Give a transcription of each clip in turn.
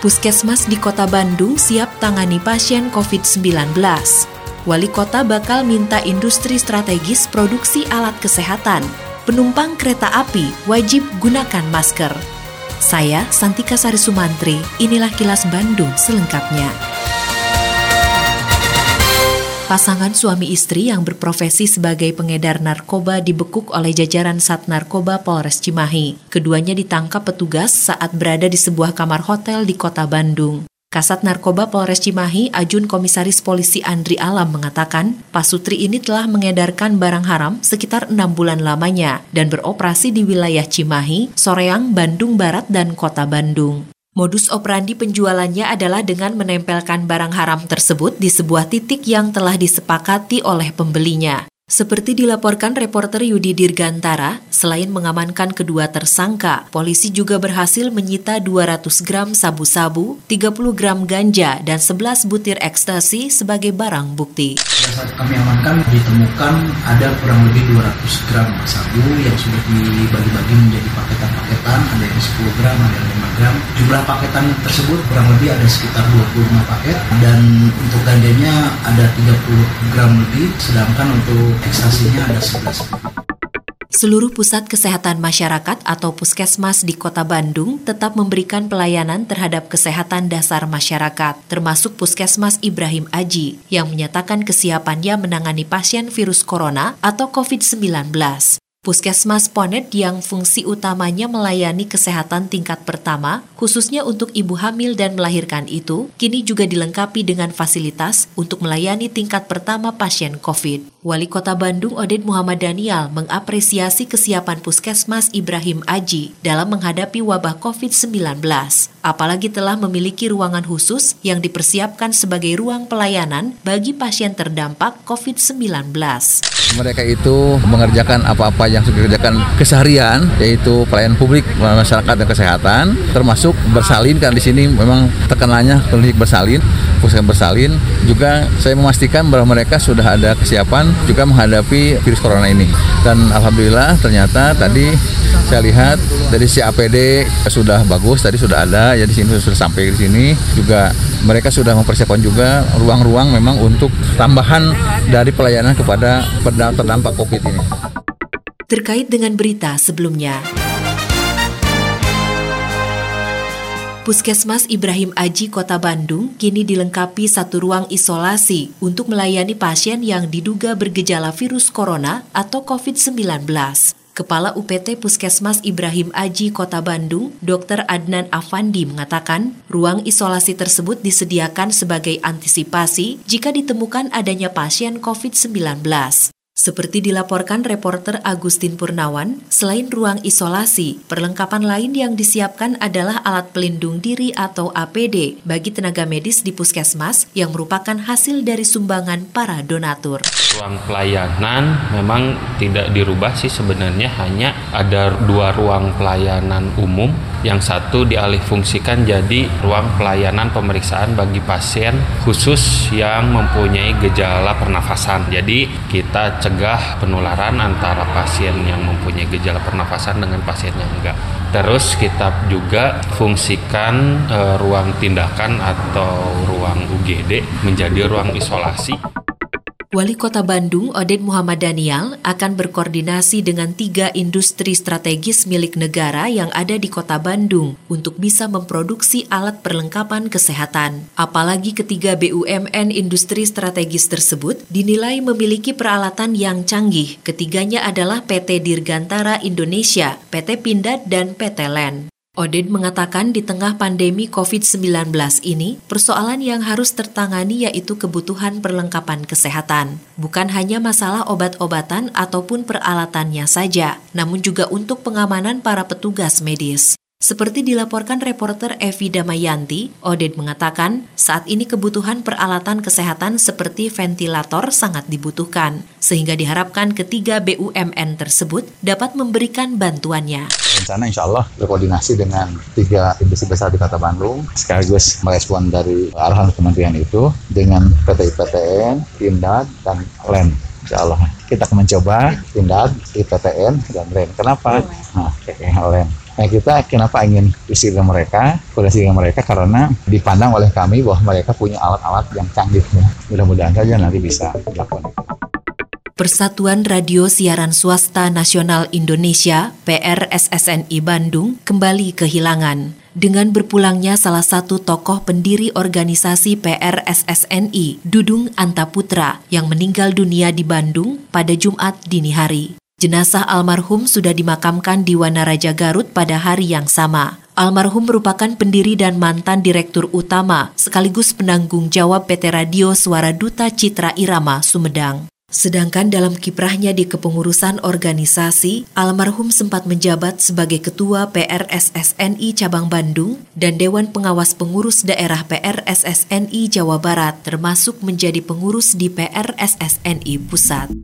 Puskesmas di Kota Bandung siap tangani pasien COVID-19. Wali Kota bakal minta industri strategis produksi alat kesehatan. Penumpang kereta api wajib gunakan masker. Saya Santika Sari Sumantri, inilah kilas Bandung selengkapnya. Pasangan suami istri yang berprofesi sebagai pengedar narkoba dibekuk oleh jajaran Sat Narkoba Polres Cimahi. Keduanya ditangkap petugas saat berada di sebuah kamar hotel di kota Bandung. Kasat Narkoba Polres Cimahi, Ajun Komisaris Polisi Andri Alam mengatakan, Pasutri ini telah mengedarkan barang haram sekitar enam bulan lamanya dan beroperasi di wilayah Cimahi, Soreang, Bandung Barat, dan Kota Bandung. Modus operandi penjualannya adalah dengan menempelkan barang haram tersebut di sebuah titik yang telah disepakati oleh pembelinya. Seperti dilaporkan reporter Yudi Dirgantara, selain mengamankan kedua tersangka, polisi juga berhasil menyita 200 gram sabu-sabu, 30 gram ganja, dan 11 butir ekstasi sebagai barang bukti. Saat kami amankan ditemukan ada kurang lebih 200 gram sabu yang sudah dibagi-bagi menjadi paketan-paketan, ada yang 10 gram, ada yang 5 gram. Jumlah paketan tersebut kurang lebih ada sekitar 25 paket dan untuk ganjanya ada 30 gram lebih, sedangkan untuk ada 11 gram. Seluruh pusat kesehatan masyarakat atau puskesmas di Kota Bandung tetap memberikan pelayanan terhadap kesehatan dasar masyarakat, termasuk Puskesmas Ibrahim Aji yang menyatakan kesiapannya menangani pasien virus corona atau COVID-19. Puskesmas Ponet yang fungsi utamanya melayani kesehatan tingkat pertama, khususnya untuk ibu hamil dan melahirkan itu, kini juga dilengkapi dengan fasilitas untuk melayani tingkat pertama pasien COVID. Wali Kota Bandung Oded Muhammad Daniel mengapresiasi kesiapan Puskesmas Ibrahim Aji dalam menghadapi wabah COVID-19, apalagi telah memiliki ruangan khusus yang dipersiapkan sebagai ruang pelayanan bagi pasien terdampak COVID-19. Mereka itu mengerjakan apa-apa yang sudah dikerjakan keseharian, yaitu pelayanan publik masyarakat dan kesehatan, termasuk bersalin kan di sini memang tekanannya klinik bersalin, pusat bersalin. Juga saya memastikan bahwa mereka sudah ada kesiapan juga menghadapi virus corona ini. Dan alhamdulillah ternyata tadi saya lihat dari si APD sudah bagus, tadi sudah ada, ya di sini sudah sampai di sini juga mereka sudah mempersiapkan juga ruang-ruang memang untuk tambahan dari pelayanan kepada terdampak COVID ini. Terkait dengan berita sebelumnya, Puskesmas Ibrahim Aji Kota Bandung kini dilengkapi satu ruang isolasi untuk melayani pasien yang diduga bergejala virus corona atau COVID-19. Kepala UPT Puskesmas Ibrahim Aji Kota Bandung, Dr. Adnan Afandi mengatakan, ruang isolasi tersebut disediakan sebagai antisipasi jika ditemukan adanya pasien COVID-19. Seperti dilaporkan reporter Agustin Purnawan, selain ruang isolasi, perlengkapan lain yang disiapkan adalah alat pelindung diri atau APD bagi tenaga medis di puskesmas yang merupakan hasil dari sumbangan para donatur. Ruang pelayanan memang tidak dirubah sih sebenarnya hanya ada dua ruang pelayanan umum yang satu dialih fungsikan jadi ruang pelayanan pemeriksaan bagi pasien khusus yang mempunyai gejala pernafasan. Jadi kita cegah penularan antara pasien yang mempunyai gejala pernafasan dengan pasien yang enggak. Terus kita juga fungsikan e, ruang tindakan atau ruang UGD menjadi ruang isolasi. Wali Kota Bandung, Oded Muhammad Daniel, akan berkoordinasi dengan tiga industri strategis milik negara yang ada di Kota Bandung untuk bisa memproduksi alat perlengkapan kesehatan. Apalagi ketiga BUMN industri strategis tersebut dinilai memiliki peralatan yang canggih. Ketiganya adalah PT Dirgantara Indonesia, PT Pindad, dan PT LEN. Oded mengatakan di tengah pandemi COVID-19 ini, persoalan yang harus tertangani yaitu kebutuhan perlengkapan kesehatan. Bukan hanya masalah obat-obatan ataupun peralatannya saja, namun juga untuk pengamanan para petugas medis. Seperti dilaporkan reporter Evi Damayanti, Oded mengatakan saat ini kebutuhan peralatan kesehatan seperti ventilator sangat dibutuhkan, sehingga diharapkan ketiga BUMN tersebut dapat memberikan bantuannya. Rencana insya Allah berkoordinasi dengan tiga industri besar di Kota Bandung, sekaligus merespon dari arahan kementerian itu dengan PT IPTN, Pindad, dan LEN. Insya Allah kita akan mencoba Pindad, IPTN, dan LEN. Kenapa? Nah, LEN Nah kita kenapa ingin isi dengan mereka, koordinasi dengan mereka karena dipandang oleh kami bahwa mereka punya alat-alat yang canggih. Ya. Mudah-mudahan saja nanti bisa dilakukan. Persatuan Radio Siaran Swasta Nasional Indonesia PRSSNI Bandung kembali kehilangan. Dengan berpulangnya salah satu tokoh pendiri organisasi PRSSNI, Dudung Antaputra, yang meninggal dunia di Bandung pada Jumat dini hari. Jenazah almarhum sudah dimakamkan di Wanaraja Garut pada hari yang sama. Almarhum merupakan pendiri dan mantan direktur utama sekaligus penanggung jawab PT Radio Suara Duta Citra Irama Sumedang. Sedangkan dalam kiprahnya di kepengurusan organisasi, almarhum sempat menjabat sebagai Ketua PRSSNI Cabang Bandung dan Dewan Pengawas Pengurus Daerah PRSSNI Jawa Barat termasuk menjadi pengurus di PRSSNI Pusat.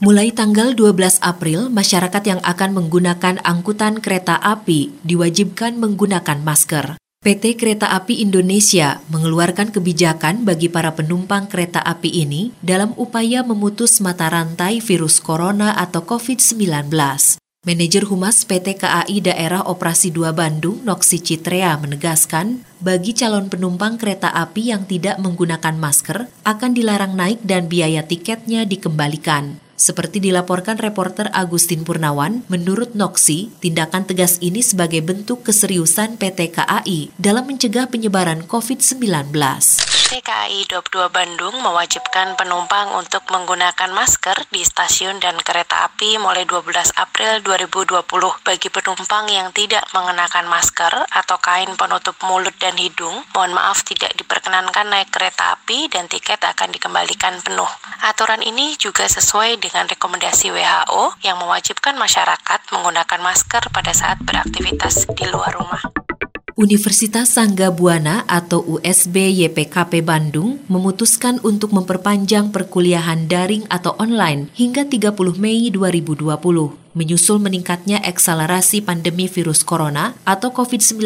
Mulai tanggal 12 April, masyarakat yang akan menggunakan angkutan kereta api diwajibkan menggunakan masker. PT Kereta Api Indonesia mengeluarkan kebijakan bagi para penumpang kereta api ini dalam upaya memutus mata rantai virus corona atau COVID-19. Manajer Humas PT KAI Daerah Operasi 2 Bandung, Noksi Citrea, menegaskan, bagi calon penumpang kereta api yang tidak menggunakan masker akan dilarang naik dan biaya tiketnya dikembalikan. Seperti dilaporkan reporter Agustin Purnawan, menurut Noksi, tindakan tegas ini sebagai bentuk keseriusan PT KAI dalam mencegah penyebaran COVID-19. PT KAI 22 Bandung mewajibkan penumpang untuk menggunakan masker di stasiun dan kereta api mulai 12 April 2020 bagi penumpang yang tidak mengenakan masker atau kain penutup mulut dan hidung. Mohon maaf tidak diperkenankan naik kereta api dan tiket akan dikembalikan penuh. Aturan ini juga sesuai dengan rekomendasi WHO yang mewajibkan masyarakat menggunakan masker pada saat beraktivitas di luar rumah. Universitas Sangga Buana atau USB YPKP Bandung memutuskan untuk memperpanjang perkuliahan daring atau online hingga 30 Mei 2020 menyusul meningkatnya akselerasi pandemi virus corona atau COVID-19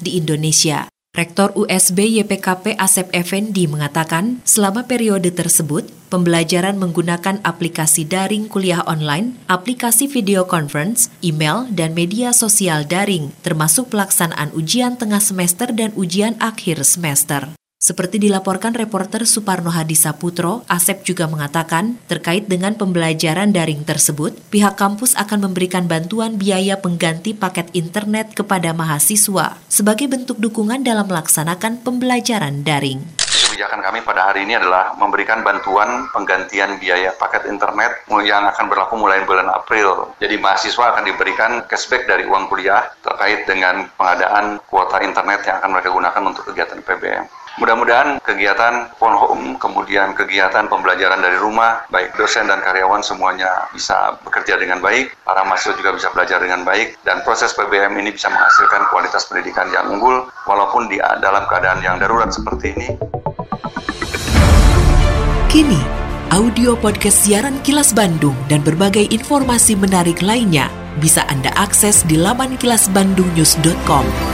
di Indonesia. Rektor USB YPKP Asep Effendi mengatakan, selama periode tersebut, pembelajaran menggunakan aplikasi daring kuliah online, aplikasi video conference, email, dan media sosial daring, termasuk pelaksanaan ujian tengah semester dan ujian akhir semester. Seperti dilaporkan reporter Suparno Hadi Saputro, Asep juga mengatakan terkait dengan pembelajaran daring tersebut, pihak kampus akan memberikan bantuan biaya pengganti paket internet kepada mahasiswa sebagai bentuk dukungan dalam melaksanakan pembelajaran daring kebijakan kami pada hari ini adalah memberikan bantuan penggantian biaya paket internet yang akan berlaku mulai bulan April. Jadi mahasiswa akan diberikan cashback dari uang kuliah terkait dengan pengadaan kuota internet yang akan mereka gunakan untuk kegiatan PBM. Mudah-mudahan kegiatan phone home, kemudian kegiatan pembelajaran dari rumah, baik dosen dan karyawan semuanya bisa bekerja dengan baik, para mahasiswa juga bisa belajar dengan baik, dan proses PBM ini bisa menghasilkan kualitas pendidikan yang unggul, walaupun di dalam keadaan yang darurat seperti ini. Kini, audio podcast siaran Kilas Bandung dan berbagai informasi menarik lainnya bisa Anda akses di laman kilasbandungnews.com.